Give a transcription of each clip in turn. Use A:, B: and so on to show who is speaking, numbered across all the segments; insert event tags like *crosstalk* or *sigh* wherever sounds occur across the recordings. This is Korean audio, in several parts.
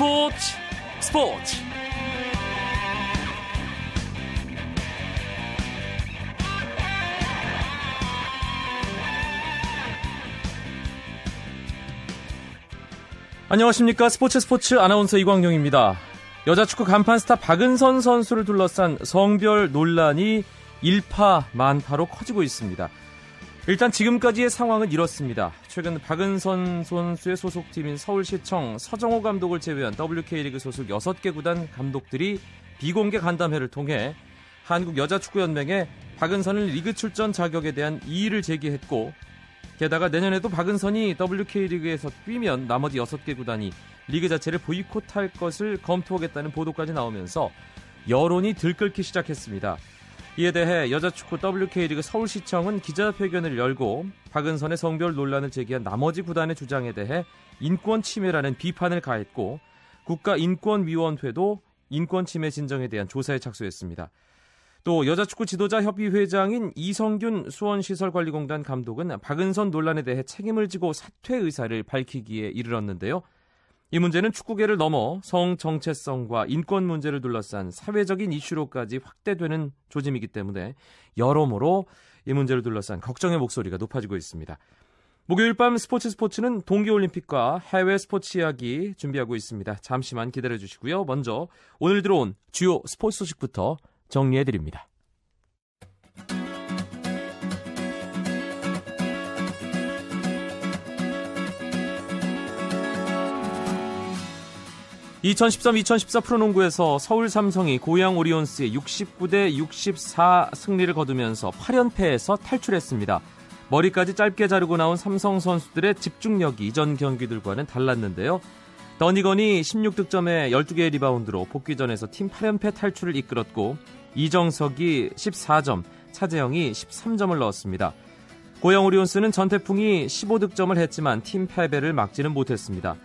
A: 스포츠 스포츠 안녕하십니까 스포츠 스포츠 아나운서 이광용입니다. 여자 축구 간판 스타 박은선 선수를 둘러싼 성별 논란이 일파만파로 커지고 있습니다. 일단 지금까지의 상황은 이렇습니다. 최근 박은선 선수의 소속팀인 서울시청 서정호 감독을 제외한 WK리그 소속 6개 구단 감독들이 비공개 간담회를 통해 한국 여자축구연맹에 박은선을 리그 출전 자격에 대한 이의를 제기했고 게다가 내년에도 박은선이 WK리그에서 뛰면 나머지 6개 구단이 리그 자체를 보이콧할 것을 검토하겠다는 보도까지 나오면서 여론이 들끓기 시작했습니다. 이에 대해 여자축구 WK리그 서울시청은 기자회견을 열고 박은선의 성별 논란을 제기한 나머지 구단의 주장에 대해 인권 침해라는 비판을 가했고 국가인권위원회도 인권 침해 진정에 대한 조사에 착수했습니다. 또 여자축구 지도자 협의 회장인 이성균 수원시설관리공단 감독은 박은선 논란에 대해 책임을 지고 사퇴 의사를 밝히기에 이르렀는데요. 이 문제는 축구계를 넘어 성 정체성과 인권 문제를 둘러싼 사회적인 이슈로까지 확대되는 조짐이기 때문에 여러모로 이 문제를 둘러싼 걱정의 목소리가 높아지고 있습니다. 목요일 밤 스포츠 스포츠는 동계올림픽과 해외 스포츠 이야기 준비하고 있습니다. 잠시만 기다려 주시고요. 먼저 오늘 들어온 주요 스포츠 소식부터 정리해 드립니다. 2013-2014 프로농구에서 서울 삼성이 고양 오리온스의 69대 64 승리를 거두면서 8연패에서 탈출했습니다. 머리까지 짧게 자르고 나온 삼성 선수들의 집중력이 이전 경기들과는 달랐는데요. 더니건이 16득점에 12개의 리바운드로 복귀전에서 팀 8연패 탈출을 이끌었고 이정석이 14점, 차재영이 13점을 넣었습니다. 고양 오리온스는 전태풍이 15득점을 했지만 팀 패배를 막지는 못했습니다.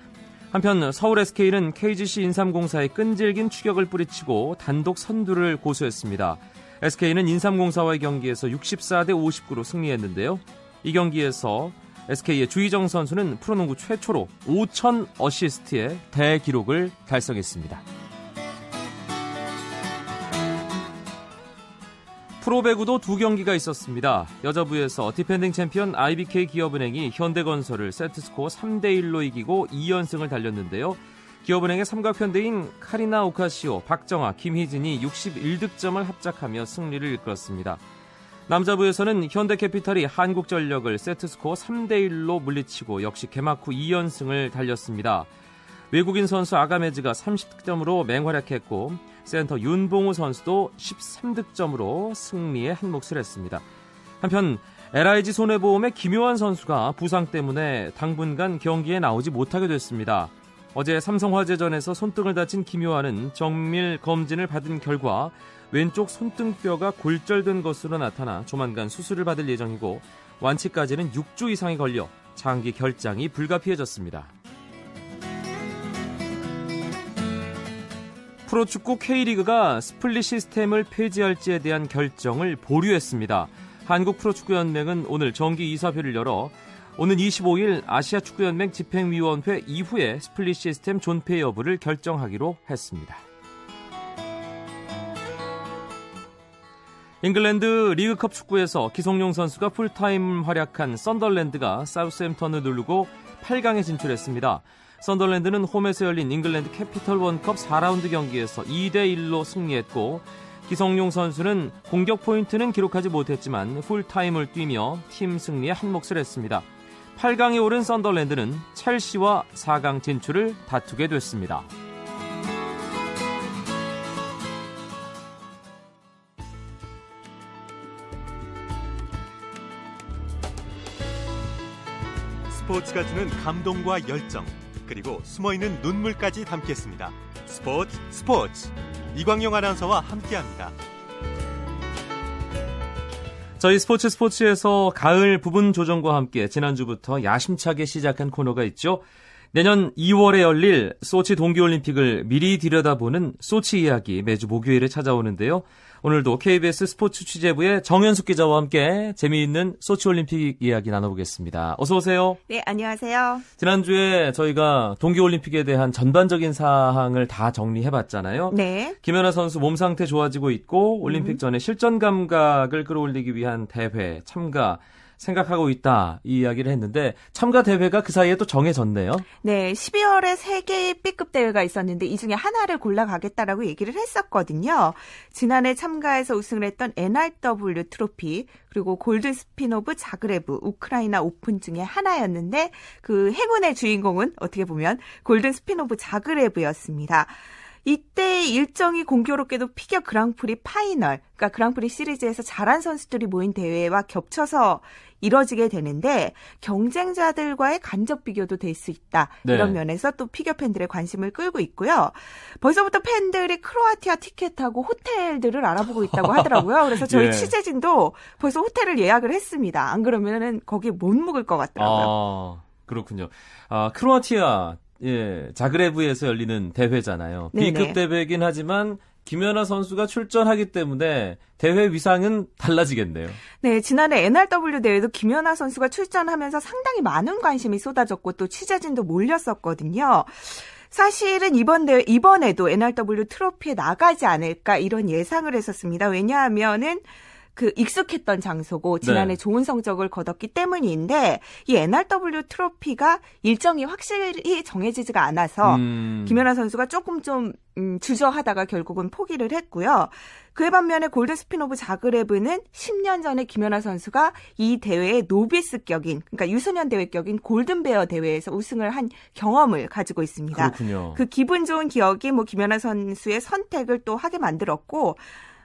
A: 한편 서울 SK는 KGC 인삼공사에 끈질긴 추격을 뿌리치고 단독 선두를 고수했습니다. SK는 인삼공사와의 경기에서 64대 59로 승리했는데요. 이 경기에서 SK의 주희정 선수는 프로농구 최초로 5천 어시스트의 대기록을 달성했습니다. 프로배구도 두 경기가 있었습니다. 여자부에서 디펜딩 챔피언 IBK 기업은행이 현대건설을 세트스코어 3대1로 이기고 2연승을 달렸는데요. 기업은행의 삼각편대인 카리나 오카시오, 박정아, 김희진이 61득점을 합작하며 승리를 이끌었습니다. 남자부에서는 현대캐피탈이 한국전력을 세트스코어 3대1로 물리치고 역시 개막 후 2연승을 달렸습니다. 외국인 선수 아가메즈가 30득점으로 맹활약했고 센터 윤봉우 선수도 13득점으로 승리에 한몫을 했습니다. 한편 LIG 손해보험의 김효환 선수가 부상 때문에 당분간 경기에 나오지 못하게 됐습니다. 어제 삼성화재전에서 손등을 다친 김효환은 정밀 검진을 받은 결과 왼쪽 손등뼈가 골절된 것으로 나타나 조만간 수술을 받을 예정이고 완치까지는 6주 이상이 걸려 장기 결장이 불가피해졌습니다. 프로축구 K리그가 스플릿 시스템을 폐지할지에 대한 결정을 보류했습니다. 한국 프로축구연맹은 오늘 정기 이사회를 열어 오는 25일 아시아 축구연맹 집행위원회 이후에 스플릿 시스템 존폐 여부를 결정하기로 했습니다. 잉글랜드 리그컵 축구에서 기성용 선수가 풀타임 활약한 썬덜랜드가 사우스햄턴을 누르고 8강에 진출했습니다. 썬덜랜드는 홈에서 열린 잉글랜드 캐피털 원컵 4라운드 경기에서 2대1로 승리했고 기성용 선수는 공격 포인트는 기록하지 못했지만 풀타임을 뛰며 팀 승리에 한몫을 했습니다. 8강에 오른 썬덜랜드는 첼시와 4강 진출을 다투게 됐습니다.
B: 스포츠가 주는 감동과 열정 그리고 숨어있는 눈물까지 담겠습니다. 스포츠 스포츠 이광용 아나운서와 함께합니다.
A: 저희 스포츠 스포츠에서 가을 부분 조정과 함께 지난주부터 야심차게 시작한 코너가 있죠. 내년 2월에 열릴 소치 동계올림픽을 미리 들여다보는 소치 이야기 매주 목요일에 찾아오는데요. 오늘도 KBS 스포츠 취재부의 정현숙 기자와 함께 재미있는 소치올림픽 이야기 나눠보겠습니다. 어서 오세요.
C: 네, 안녕하세요.
A: 지난주에 저희가 동계올림픽에 대한 전반적인 사항을 다 정리해봤잖아요.
C: 네.
A: 김연아 선수 몸 상태 좋아지고 있고 올림픽 전에 실전 감각을 끌어올리기 위한 대회 참가 생각하고 있다 이 이야기를 했는데 참가 대회가 그 사이에 또 정해졌네요.
C: 네, 12월에 세 개의 B급 대회가 있었는데 이 중에 하나를 골라가겠다라고 얘기를 했었거든요. 지난해 참가해서 우승을 했던 NRW 트로피 그리고 골든 스핀 오브 자그레브 우크라이나 오픈 중에 하나였는데 그 행운의 주인공은 어떻게 보면 골든 스핀 오브 자그레브였습니다. 이때 일정이 공교롭게도 피겨 그랑프리 파이널, 그러니까 그랑프리 시리즈에서 잘한 선수들이 모인 대회와 겹쳐서 이뤄지게 되는데 경쟁자들과의 간접 비교도 될 수 있다. 네. 이런 면에서 또 피겨 팬들의 관심을 끌고 있고요. 벌써부터 팬들이 크로아티아 티켓하고 호텔들을 알아보고 있다고 하더라고요. 그래서 저희 *laughs* 예. 취재진도 벌써 호텔을 예약을 했습니다. 안 그러면은 거기 못 묵을 것 같더라고요.
A: 아, 그렇군요. 아, 크로아티아 예, 자그레브에서 열리는 대회잖아요. 네네. B급 대회이긴 하지만 김연아 선수가 출전하기 때문에 대회 위상은 달라지겠네요.
C: 네, 지난해 NRW 대회도 김연아 선수가 출전하면서 상당히 많은 관심이 쏟아졌고 또 취재진도 몰렸었거든요. 사실은 이번 대회 이번에도 NRW 트로피에 나가지 않을까 이런 예상을 했었습니다. 왜냐하면은 그 익숙했던 장소고 지난해 네. 좋은 성적을 거뒀기 때문인데 이 NRW 트로피가 일정이 확실히 정해지지가 않아서 음. 김연아 선수가 조금 좀 음, 주저하다가 결국은 포기를 했고요. 그에 반면에 골든 스핀 오브 자그레브는 10년 전에 김연아 선수가 이 대회의 노비스격인 그러니까 유소년 대회격인 골든베어 대회에서 우승을 한 경험을 가지고 있습니다.
A: 그렇군요.
C: 그 기분 좋은 기억이 뭐 김연아 선수의 선택을 또 하게 만들었고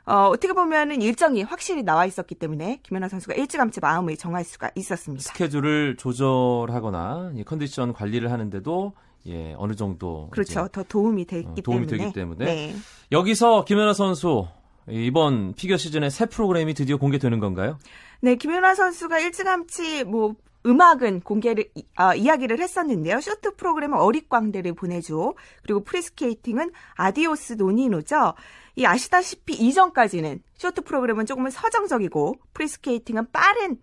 C: 어, 어떻게 보면은 일정이 확실히 나와 있었기 때문에 김연아 선수가 일찌감치 마음을 정할 수가 있었습니다.
A: 스케줄을 조절하거나 컨디션 관리를 하는데도 예, 어느 정도
C: 그렇죠. 더 도움이 됐기 어,
A: 도움이
C: 때문에.
A: 되기 때문에 네. 여기서 김연아 선수 이번 피겨 시즌의 새 프로그램이 드디어 공개되는 건가요?
C: 네, 김연아 선수가 일찌감치 뭐 음악은 공개를 아, 이야기를 했었는데요. 쇼트 프로그램은 어릿광대를 보내줘. 그리고 프리스케이팅은 아디오스 노니노죠. 이 아시다시피 이전까지는 쇼트 프로그램은 조금은 서정적이고 프리스케이팅은 빠른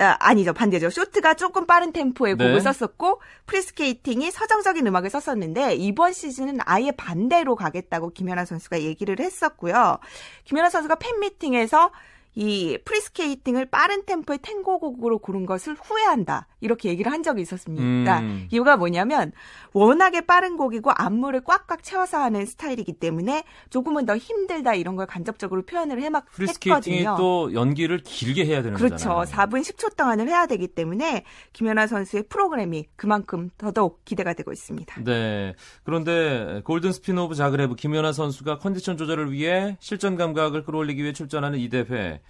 C: 아, 아니죠 반대죠 쇼트가 조금 빠른 템포의 네. 곡을 썼었고 프리스케이팅이 서정적인 음악을 썼었는데 이번 시즌은 아예 반대로 가겠다고 김연아 선수가 얘기를 했었고요 김연아 선수가 팬미팅에서 이 프리스케이팅을 빠른 템포의 탱고곡으로 고른 것을 후회한다. 이렇게 얘기를 한 적이 있었습니다. 음. 이유가 뭐냐면 워낙에 빠른 곡이고 안무를 꽉꽉 채워서 하는 스타일이기 때문에 조금은 더 힘들다 이런 걸 간접적으로 표현을 해막
A: 프리스케이팅이
C: 했거든요.
A: 또 연기를 길게 해야 되는
C: 그렇죠.
A: 거잖아요.
C: 4분 10초 동안을 해야 되기 때문에 김연아 선수의 프로그램이 그만큼 더더욱 기대가 되고 있습니다.
A: 네. 그런데 골든 스핀 오브 자그레브 김연아 선수가 컨디션 조절을 위해 실전 감각을 끌어올리기 위해 출전하는 이 대회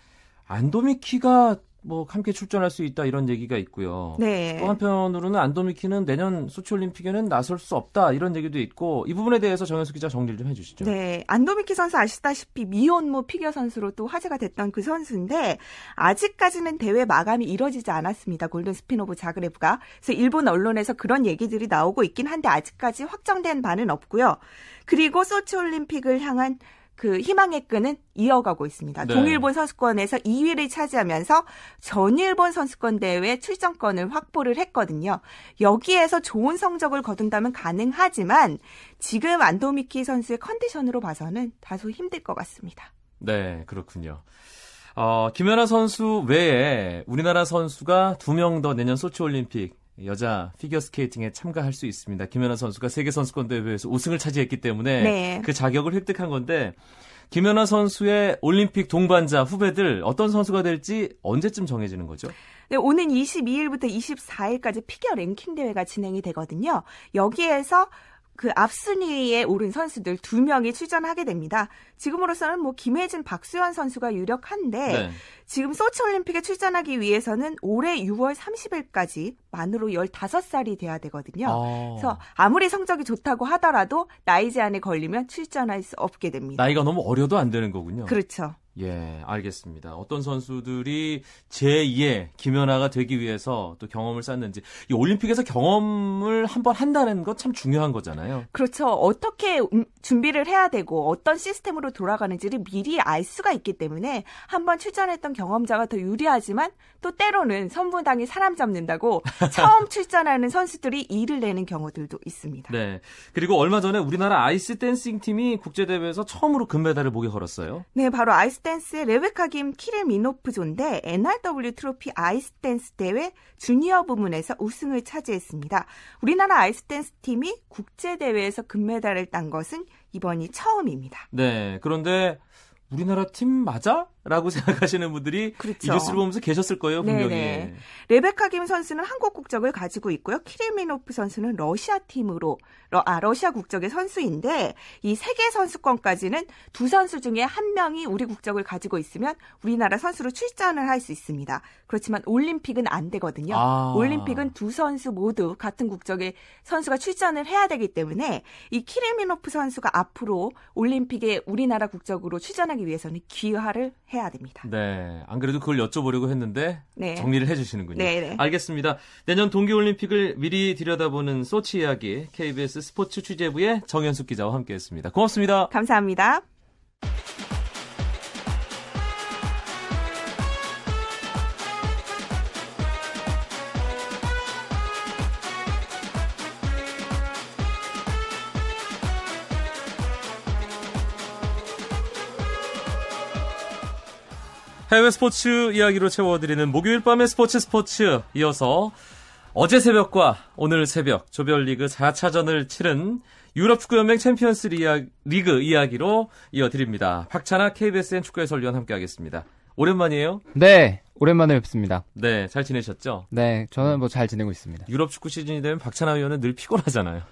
A: 안도미키가 뭐 함께 출전할 수 있다 이런 얘기가 있고요.
C: 네.
A: 또 한편으로는 안도미키는 내년 소치올림픽에는 나설 수 없다 이런 얘기도 있고 이 부분에 대해서 정현수 기자 정리를 좀 해주시죠.
C: 네, 안도미키 선수 아시다시피 미혼모 피겨 선수로 또 화제가 됐던 그 선수인데 아직까지는 대회 마감이 이뤄지지 않았습니다. 골든 스핀 오브 자그레브가 그래서 일본 언론에서 그런 얘기들이 나오고 있긴 한데 아직까지 확정된 바는 없고요. 그리고 소치올림픽을 향한 그 희망의 끈은 이어가고 있습니다. 네. 동일본 선수권에서 2위를 차지하면서 전일본 선수권 대회 출전권을 확보를 했거든요. 여기에서 좋은 성적을 거둔다면 가능하지만 지금 안도미키 선수의 컨디션으로 봐서는 다소 힘들 것 같습니다.
A: 네, 그렇군요. 어, 김연아 선수 외에 우리나라 선수가 두 명 더 내년 소치 올림픽 여자 피겨 스케이팅에 참가할 수 있습니다. 김연아 선수가 세계 선수권 대회에서 우승을 차지했기 때문에 네. 그 자격을 획득한 건데 김연아 선수의 올림픽 동반자 후배들 어떤 선수가 될지 언제쯤 정해지는 거죠?
C: 네, 오는 22일부터 24일까지 피겨 랭킹 대회가 진행이 되거든요. 여기에서 그 앞순위에 오른 선수들 두 명이 출전하게 됩니다. 지금으로서는 뭐 김혜진, 박수현 선수가 유력한데 네. 지금 소치 올림픽에 출전하기 위해서는 올해 6월 30일까지 만으로 15살이 돼야 되거든요. 아. 그래서 아무리 성적이 좋다고 하더라도 나이 제한에 걸리면 출전할 수 없게 됩니다.
A: 나이가 너무 어려도 안 되는 거군요.
C: 그렇죠.
A: 예, 알겠습니다. 어떤 선수들이 제2의 김연아가 되기 위해서 또 경험을 쌓는지. 이 올림픽에서 경험을 한번 한다는 건 참 중요한 거잖아요.
C: 그렇죠. 어떻게 음, 준비를 해야 되고 어떤 시스템으로 돌아가는지를 미리 알 수가 있기 때문에 한번 출전했던 경험자가 더 유리하지만 또 때로는 선무당이 사람 잡는다고 *laughs* 처음 출전하는 선수들이 일을 내는 경우들도 있습니다.
A: 네. 그리고 얼마 전에 우리나라 아이스 댄싱 팀이 국제 대회에서 처음으로 금메달을 목에 걸었어요.
C: 네, 바로 아이스 댄스의 레베카 김 키릴 미노프 조인데 NRW 트로피 아이스 댄스 대회 주니어 부문에서 우승을 차지했습니다. 우리나라 아이스 댄스 팀이 국제 대회에서 금메달을 딴 것은 이번이 처음입니다.
A: 네. 그런데 우리나라 팀 맞아? 라고 *laughs* 생각하시는 분들이
C: 그렇죠.
A: 이 뉴스를 보면서 계셨을 거예요, 분명히.
C: 네네. 레베카 김 선수는 한국 국적을 가지고 있고요. 키릴 미노프 선수는 러시아 팀으로 러, 아 러시아 국적의 선수인데 이 세계 선수권까지는 두 선수 중에 한 명이 우리 국적을 가지고 있으면 우리나라 선수로 출전을 할 수 있습니다. 그렇지만 올림픽은 안 되거든요.
A: 아.
C: 올림픽은 두 선수 모두 같은 국적의 선수가 출전을 해야 되기 때문에 이 키리미노프 선수가 앞으로 올림픽에 우리나라 국적으로 출전하 기 위해서는 귀화를 해야 됩니다.
A: 네. 안 그래도 그걸 여쭤보려고 했는데
C: 네.
A: 정리를 해주시는군요.
C: 네네.
A: 알겠습니다. 내년 동계올림픽을 미리 들여다보는 소치 이야기 KBS 스포츠 취재부의 정현숙 기자와 함께했습니다. 고맙습니다.
C: 감사합니다.
A: 해외 스포츠 이야기로 채워드리는 목요일 밤의 스포츠 스포츠 이어서 어제 새벽과 오늘 새벽 조별리그 4차전을 치른 유럽축구연맹 챔피언스 리그 이야기로 이어드립니다. 박찬하 KBSN 축구 해설위원 함께하겠습니다. 오랜만이에요?
D: 네, 오랜만에 뵙습니다.
A: 네, 잘 지내셨죠?
D: 네, 저는 뭐 잘 지내고 있습니다.
A: 유럽 축구 시즌이 되면 박찬하 위원은 늘 피곤하잖아요.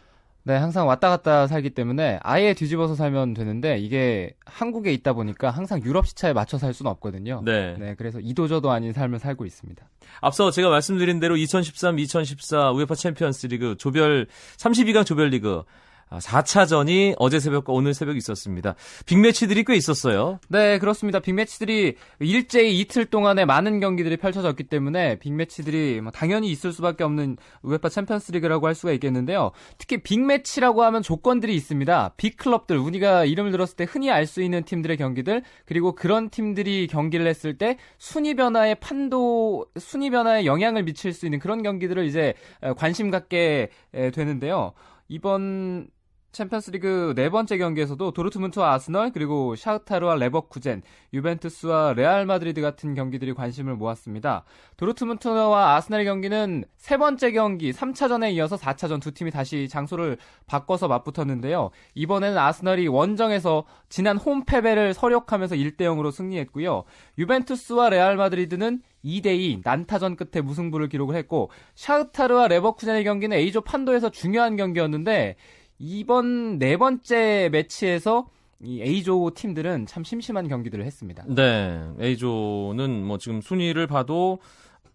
D: 네, 항상 왔다 갔다 살기 때문에 아예 뒤집어서 살면 되는데 이게 한국에 있다 보니까 항상 유럽 시차에 맞춰 살 수는 없거든요.
A: 네.
D: 네, 그래서 이도저도 아닌 삶을 살고 있습니다.
A: 앞서 제가 말씀드린 대로 2013-2014 UEFA 챔피언스 리그 조별 32강 조별 리그 4차전이 어제 새벽과 오늘 새벽 있었습니다. 빅매치들이 꽤 있었어요.
D: 네, 그렇습니다. 빅매치들이 일제히 이틀 동안에 많은 경기들이 펼쳐졌기 때문에 빅매치들이 뭐 당연히 있을 수밖에 없는 UEFA 챔피언스리그라고 할 수가 있겠는데요. 특히 빅매치라고 하면 조건들이 있습니다. 빅클럽들 우리가 이름을 들었을 때 흔히 알 수 있는 팀들의 경기들 그리고 그런 팀들이 경기를 했을 때 순위 변화의 판도 순위 변화에 영향을 미칠 수 있는 그런 경기들을 이제 관심 갖게 되는데요. 이번 챔피언스리그 네 번째 경기에서도 도르트문트와 아스널 그리고 샤흐타르와 레버쿠젠, 유벤투스와 레알 마드리드 같은 경기들이 관심을 모았습니다. 도르트문트와 아스널의 경기는 세 번째 경기 3차전에 이어서 4차전 두 팀이 다시 장소를 바꿔서 맞붙었는데요. 이번에는 아스널이 원정에서 지난 홈 패배를 설욕하면서 1대 0으로 승리했고요. 유벤투스와 레알 마드리드는 2대2 난타전 끝에 무승부를 기록을 했고 샤흐타르와 레버쿠젠의 경기는 A조 판도에서 중요한 경기였는데 이번 네 번째 매치에서 이 A조 팀들은 참 심심한 경기들을 했습니다.
A: 네, A조는 뭐 지금 순위를 봐도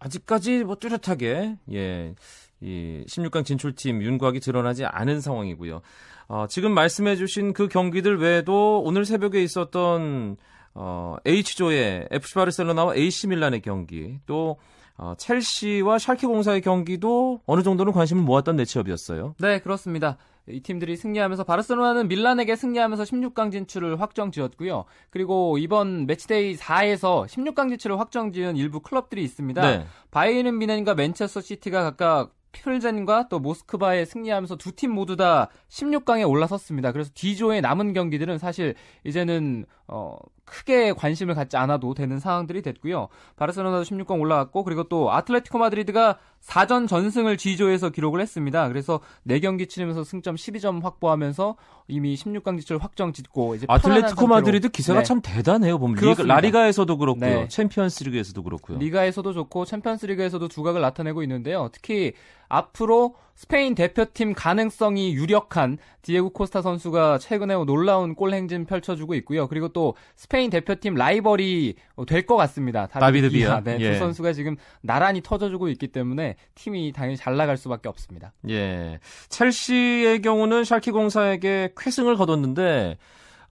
A: 아직까지 뭐 뚜렷하게 예, 이 16강 진출팀 윤곽이 드러나지 않은 상황이고요. 어, 지금 말씀해주신 그 경기들 외에도 오늘 새벽에 있었던 어, H조의 FC 바르셀로나와 AC 밀란의 경기 또 어, 첼시와 샬케 공사의 경기도 어느 정도는 관심을 모았던 매치업이었어요.
D: 네, 그렇습니다. 이 팀들이 승리하면서 바르셀로나는 밀란에게 승리하면서 16강 진출을 확정 지었고요. 그리고 이번 매치데이 4에서 16강 진출을 확정 지은 일부 클럽들이 있습니다.
A: 네.
D: 바이에른 미넨과 맨체스터 시티가 각각 필젠과 또 모스크바에 승리하면서 두 팀 모두 다 16강에 올라섰습니다. 그래서 D조의 남은 경기들은 사실 이제는 어 크게 관심을 갖지 않아도 되는 상황들이 됐고요. 바르셀로나도 16강 올라갔고 그리고 또 아틀레티코 마드리드가 4전 전승을 G조에서 기록을 했습니다. 그래서 4경기 치르면서 승점 12점 확보하면서 이미 16강 진출 확정 짓고 이제
A: 아틀레티코 마드리드 기세가
D: 네.
A: 참 대단해요. 보면 리가,
D: 그렇습니다.
A: 라리가에서도 그렇고요.
D: 네.
A: 챔피언스리그에서도 그렇고요.
D: 리가에서도 좋고 챔피언스리그에서도 두각을 나타내고 있는데요. 특히 앞으로 스페인 대표팀 가능성이 유력한 디에고 코스타 선수가 최근에 놀라운 골 행진 펼쳐주고 있고요. 그리고 또 스페인 대표팀 라이벌이 될 것 같습니다.
A: 다비드 비아.
D: 네,
A: 예.
D: 두 선수가 지금 나란히 터져주고 있기 때문에 팀이 당연히 잘 나갈 수밖에 없습니다.
A: 예. 첼시의 경우는 샬키 공사에게 쾌승을 거뒀는데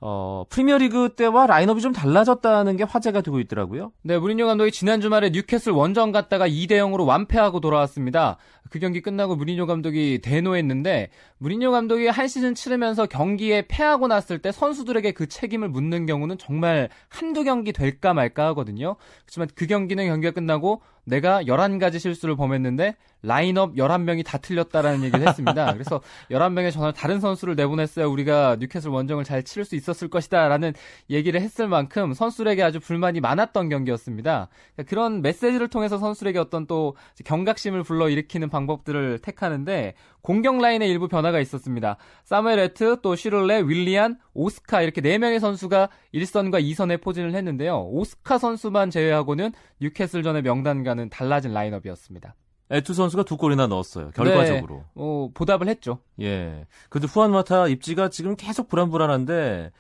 A: 어, 프리미어리그 때와 라인업이 좀 달라졌다는 게 화제가 되고 있더라고요.
D: 네, 무리뉴 감독이 지난 주말에 뉴캐슬 원정 갔다가 2대 0으로 완패하고 돌아왔습니다. 그 경기 끝나고 무리뉴 감독이 대노했는데 무리뉴 감독이 한 시즌 치르면서 경기에 패하고 났을 때 선수들에게 그 책임을 묻는 경우는 정말 한두 경기 될까 말까 하거든요. 그렇지만 그 경기는 경기가 끝나고 내가 11가지 실수를 범했는데 라인업 11명이 다 틀렸다라는 얘기를 했습니다. *laughs* 그래서 11명의 전혀 다른 선수를 내보냈어야 우리가 뉴캐슬 원정을 잘 치를 수 있었을 것이다라는 얘기를 했을 만큼 선수들에게 아주 불만이 많았던 경기였습니다. 그러니까 그런 메시지를 통해서 선수들에게 어떤 또 경각심을 불러일으키는 방법들을 택하는데 공격 라인의 일부 변화가 있었습니다. 사무엘 에토, 또 쉬를레, 윌리안, 오스카 이렇게 4명의 선수가 1선과 2선에 포진을 했는데요. 오스카 선수만 제외하고는 뉴캐슬전의 명단과는 달라진 라인업이었습니다.
A: 에투 선수가 두 골이나 넣었어요. 결과적으로.
D: 네, 어, 보답을 했죠.
A: 예. 그래도 후안 마타 입지가 지금 계속 불안불안한데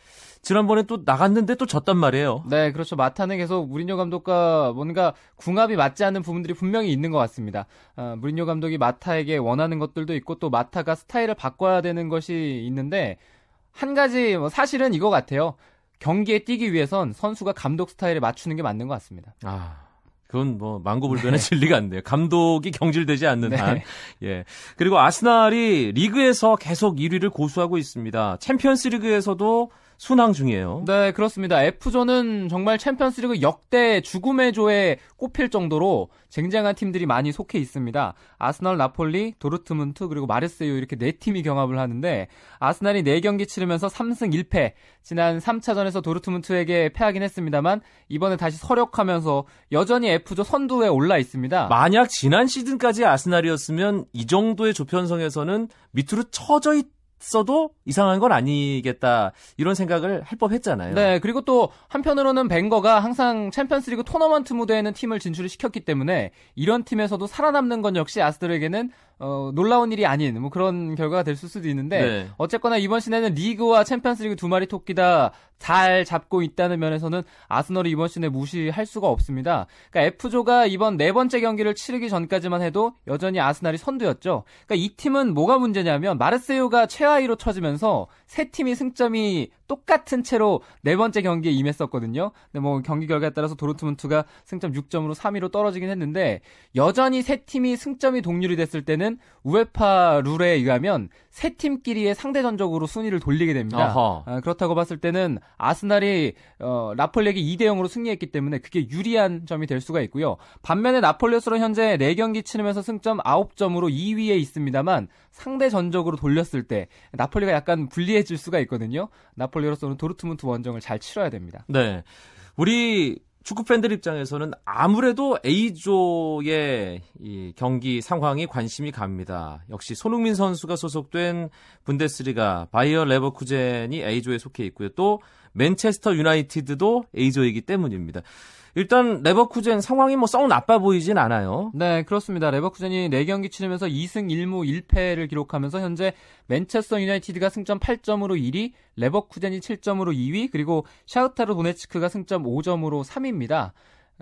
A: 지난번에 또 나갔는데 또 졌단 말이에요.
D: 네, 그렇죠. 마타는 계속 무리뉴 감독과 뭔가 궁합이 맞지 않는 부분들이 분명히 있는 것 같습니다. 아, 무리뉴 감독이 마타에게 원하는 것들도 있고 또 마타가 스타일을 바꿔야 되는 것이 있는데 한 가지 뭐 사실은 이거 같아요. 경기에 뛰기 위해선 선수가 감독 스타일에 맞추는 게 맞는 것 같습니다.
A: 아. 그건 뭐 망고불변의 네. 진리가 안 돼요. 감독이 경질되지 않는 네. 한. 예. 그리고 아스날이 리그에서 계속 1위를 고수하고 있습니다. 챔피언스 리그에서도 순항 중이에요.
D: 네, 그렇습니다. F조는 정말 챔피언스리그 역대 죽음의 조에 꼽힐 정도로 쟁쟁한 팀들이 많이 속해 있습니다. 아스널, 나폴리, 도르트문트 그리고 마르세유 이렇게 네 팀이 경합을 하는데 아스날이 4경기 치르면서 3승 1패. 지난 3차전에서 도르트문트에게 패하긴 했습니다만 이번에 다시 서력하면서 여전히 F조 선두에 올라 있습니다.
A: 만약 지난 시즌까지 아스날이었으면 이 정도의 조편성에서는 밑으로 처져 있 써도 이상한 건 아니겠다 이런 생각을 할 법했잖아요.
D: 네, 그리고 또 한편으로는 벵거가 항상 챔피언스리그 토너먼트 무대에는 팀을 진출을 시켰기 때문에 이런 팀에서도 살아남는 건 역시 아스들에게는 어, 놀라운 일이 아닌 뭐 그런 결과가 될 수도 있는데 네. 어쨌거나 이번 시즌에는 리그와 챔피언스리그 두 마리 토끼 다 잘 잡고 있다는 면에서는 아스널이 이번 시즌에 무시할 수가 없습니다. 그러니까 F조가 이번 네 번째 경기를 치르기 전까지만 해도 여전히 아스날이 선두였죠. 그러니까 이 팀은 뭐가 문제냐면 마르세유가 최하위로 쳐지면서 세 팀이 승점이 똑같은 채로 네 번째 경기에 임했었거든요. 근데 뭐 경기 결과에 따라서 도르트문트가 승점 6점으로 3위로 떨어지긴 했는데 여전히 세 팀이 승점이 동률이 됐을 때는 우에파 룰에 의하면 세 팀끼리의 상대 전적으로 순위를 돌리게 됩니다. 아, 그렇다고 봤을 때는 아스날이 어, 라폴리에게 2대 0으로 승리했기 때문에 그게 유리한 점이 될 수가 있고요. 반면에 나폴리스로 현재 4경기 치르면서 승점 9점으로 2위에 있습니다만 상대 전적으로 돌렸을 때 나폴리가 약간 불리해질 수가 있거든요. 나폴리로서는 도르트문트 원정을 잘 치러야 됩니다.
A: 네. 우리 축구 팬들 입장에서는 아무래도 A조의 이 경기 상황이 관심이 갑니다. 역시 손흥민 선수가 소속된 분데스리가 바이어 레버쿠젠이 A조에 속해 있고요. 또 맨체스터 유나이티드도 A조이기 때문입니다. 일단 레버쿠젠 상황이 뭐 썩 나빠 보이진 않아요.
D: 네, 그렇습니다. 레버쿠젠이 4경기 치르면서 2승 1무 1패를 기록하면서 현재 맨체스터 유나이티드가 승점 8점으로 1위, 레버쿠젠이 7점으로 2위, 그리고 샤흐타르 도네츠크가 승점 5점으로 3위입니다.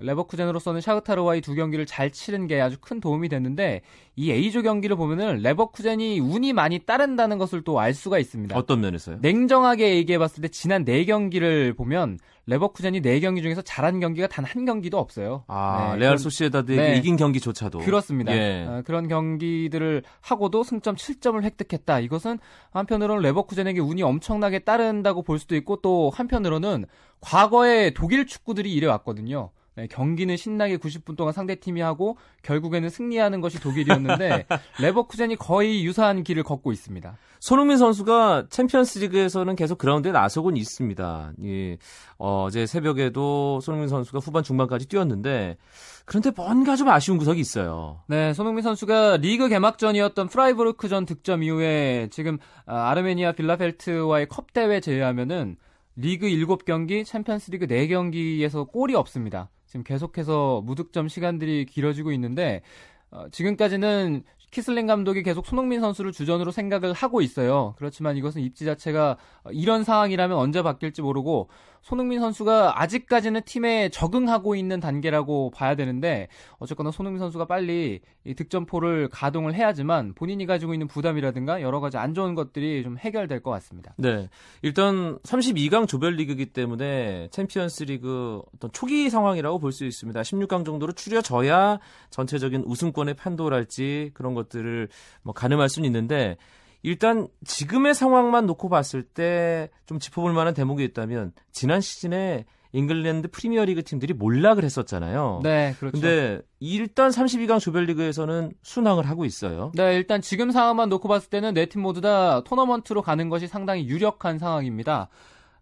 D: 레버쿠젠으로서는 샤흐타르와의 두 경기를 잘 치른 게 아주 큰 도움이 됐는데 이 A조 경기를 보면은 레버쿠젠이 운이 많이 따른다는 것을 또 알 수가 있습니다.
A: 어떤 면에서요?
D: 냉정하게 얘기해 봤을 때 지난 4경기를 보면 레버쿠젠이 4경기 중에서 잘한 경기가 단 한 경기도 없어요.
A: 아, 네, 레알 소시에다드에게 네, 이긴 경기조차도.
D: 그렇습니다. 예. 아, 그런 경기들을 하고도 승점 7점을 획득했다. 이것은 한편으로는 레버쿠젠에게 운이 엄청나게 따른다고 볼 수도 있고 또 한편으로는 과거에 독일 축구들이 이래 왔거든요. 네, 경기는 신나게 90분 동안 상대팀이 하고 결국에는 승리하는 것이 독일이었는데 *laughs* 레버쿠젠이 거의 유사한 길을 걷고 있습니다.
A: 손흥민 선수가 챔피언스리그에서는 계속 그라운드에 나서곤 있습니다. 예, 어제 새벽에도 손흥민 선수가 후반 중반까지 뛰었는데 그런데 뭔가 좀 아쉬운 구석이 있어요.
D: 네, 손흥민 선수가 리그 개막전이었던 프라이브르크전 득점 이후에 지금 아, 아르메니아 빌라펠트와의 컵 대회 제외하면은 리그 7경기, 챔피언스리그 4경기에서 골이 없습니다. 지금 계속해서 무득점 시간들이 길어지고 있는데 어, 지금까지는 키슬링 감독이 계속 손흥민 선수를 주전으로 생각을 하고 있어요. 그렇지만 이것은 입지 자체가 이런 상황이라면 언제 바뀔지 모르고 손흥민 선수가 아직까지는 팀에 적응하고 있는 단계라고 봐야 되는데 어쨌거나 손흥민 선수가 빨리 이 득점포를 가동을 해야지만 본인이 가지고 있는 부담이라든가 여러 가지 안 좋은 것들이 좀 해결될 것 같습니다.
A: 네. 일단 32강 조별리그이기 때문에 챔피언스 리그 어떤 초기 상황이라고 볼 수 있습니다. 16강 정도로 추려져야 전체적인 우승권의 판도랄지 그런 것 들을 뭐 가늠할 수는 있는데 일단 지금의 상황만 놓고 봤을 때 좀 짚어볼 만한 대목이 있다면 지난 시즌에 잉글랜드 프리미어리그 팀들이 몰락을 했었잖아요.
D: 네, 그렇죠.
A: 근데 일단 32강 조별리그에서는 순항을 하고 있어요.
D: 네, 일단 지금 상황만 놓고 봤을 때는 네 팀 모두 다 토너먼트로 가는 것이 상당히 유력한 상황입니다.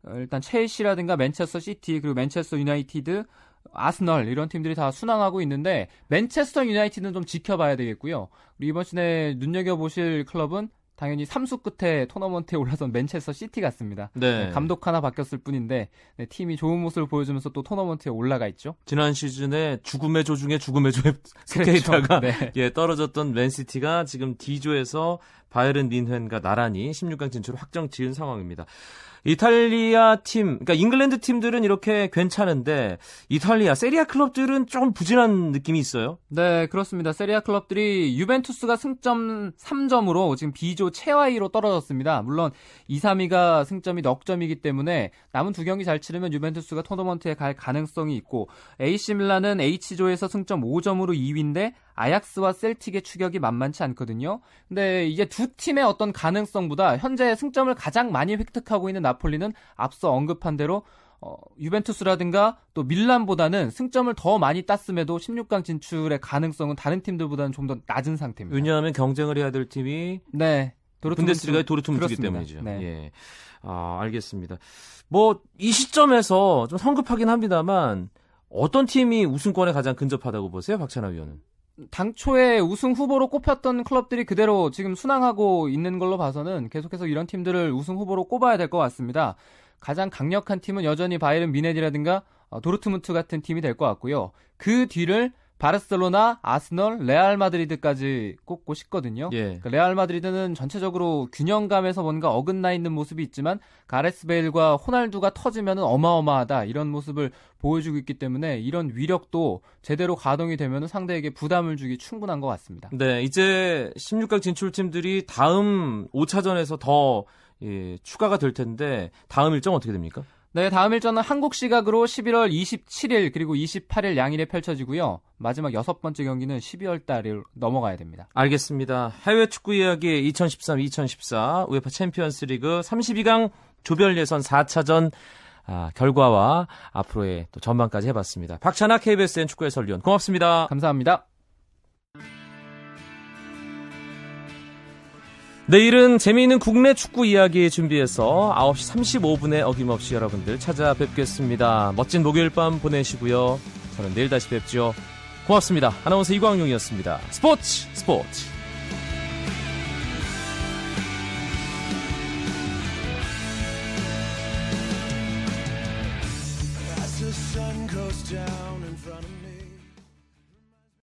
D: 어, 일단 첼시라든가 맨체스터 시티 그리고 맨체스터 유나이티드 아스널 이런 팀들이 다 순항하고 있는데 맨체스터 유나이티드는 좀 지켜봐야 되겠고요. 그리고 이번 시즌에 눈여겨 보실 클럽은 당연히 3수 끝에 토너먼트에 올라선 맨체스터 시티 같습니다.
A: 네.
D: 감독 하나 바뀌었을 뿐인데 네, 팀이 좋은 모습을 보여주면서 또 토너먼트에 올라가 있죠.
A: 지난 시즌에 죽음의 조 중에 죽음의 조에 *laughs* 속해 있다가
D: 네. *laughs*
A: 예, 떨어졌던 맨시티가 지금 D조에서 바이에른 뮌헨과 나란히 16강 진출을 확정 지은 상황입니다. 이탈리아 팀, 그러니까 잉글랜드 팀들은 이렇게 괜찮은데 이탈리아 세리에 A 클럽들은 좀 부진한 느낌이 있어요.
D: 네, 그렇습니다. 세리에 A 클럽들이 유벤투스가 승점 3점으로 지금 B조 최하위로 떨어졌습니다. 물론 2, 3위가 승점이 넉 점이기 때문에 남은 두 경기 잘 치르면 유벤투스가 토너먼트에 갈 가능성이 있고 AC 밀란은 H조에서 승점 5점으로 2위인데 아약스와 셀틱의 추격이 만만치 않거든요. 근데 이제 두 팀의 어떤 가능성보다 현재 승점을 가장 많이 획득하고 있는 나폴리는 앞서 언급한 대로 어, 유벤투스라든가 또 밀란보다는 승점을 더 많이 땄음에도 16강 진출의 가능성은 다른 팀들보다는 좀 더 낮은 상태입니다.
A: 왜냐하면 경쟁을 해야 될 팀이
D: 네.
A: 분데스리가의 도르트문트이기
D: 그렇습니다.
A: 때문이죠.
D: 네.
A: 예. 아, 알겠습니다. 뭐 이 시점에서 좀 성급하긴 합니다만 어떤 팀이 우승권에 가장 근접하다고 보세요, 박찬하 위원은?
D: 당초에 우승 후보로 꼽혔던 클럽들이 그대로 지금 순항하고 있는 걸로 봐서는 계속해서 이런 팀들을 우승 후보로 꼽아야 될 것 같습니다. 가장 강력한 팀은 여전히 바이에른 뮌헨이라든가 어, 도르트문트 같은 팀이 될 것 같고요. 그 뒤를 바르셀로나, 아스널, 레알 마드리드까지 꼽고 싶거든요.
A: 예.
D: 그러니까 레알 마드리드는 전체적으로 균형감에서 뭔가 어긋나 있는 모습이 있지만 가레스 베일과 호날두가 터지면 어마어마하다 이런 모습을 보여주고 있기 때문에 이런 위력도 제대로 가동이 되면 상대에게 부담을 주기 충분한 것 같습니다.
A: 네, 이제 16강 진출팀들이 다음 5차전에서 더 예, 추가가 될 텐데 다음 일정 어떻게 됩니까?
D: 네, 다음 일정은 한국 시각으로 11월 27일 그리고 28일 양일에 펼쳐지고요. 마지막 여섯 번째 경기는 12월 달에 넘어가야 됩니다.
A: 알겠습니다. 해외 축구 이야기 2013-2014 우에파 챔피언스 리그 32강 조별 예선 4차전 아, 결과와 앞으로의 또 전망까지 해봤습니다. 박찬아 KBSN 축구 해설위원 고맙습니다.
D: 감사합니다.
A: 내일은 재미있는 국내 축구 이야기 준비해서 9시 35분에 어김없이 여러분들 찾아뵙겠습니다. 멋진 목요일 밤 보내시고요. 저는 내일 다시 뵙죠. 고맙습니다. 아나운서 이광용이었습니다. 스포츠 스포츠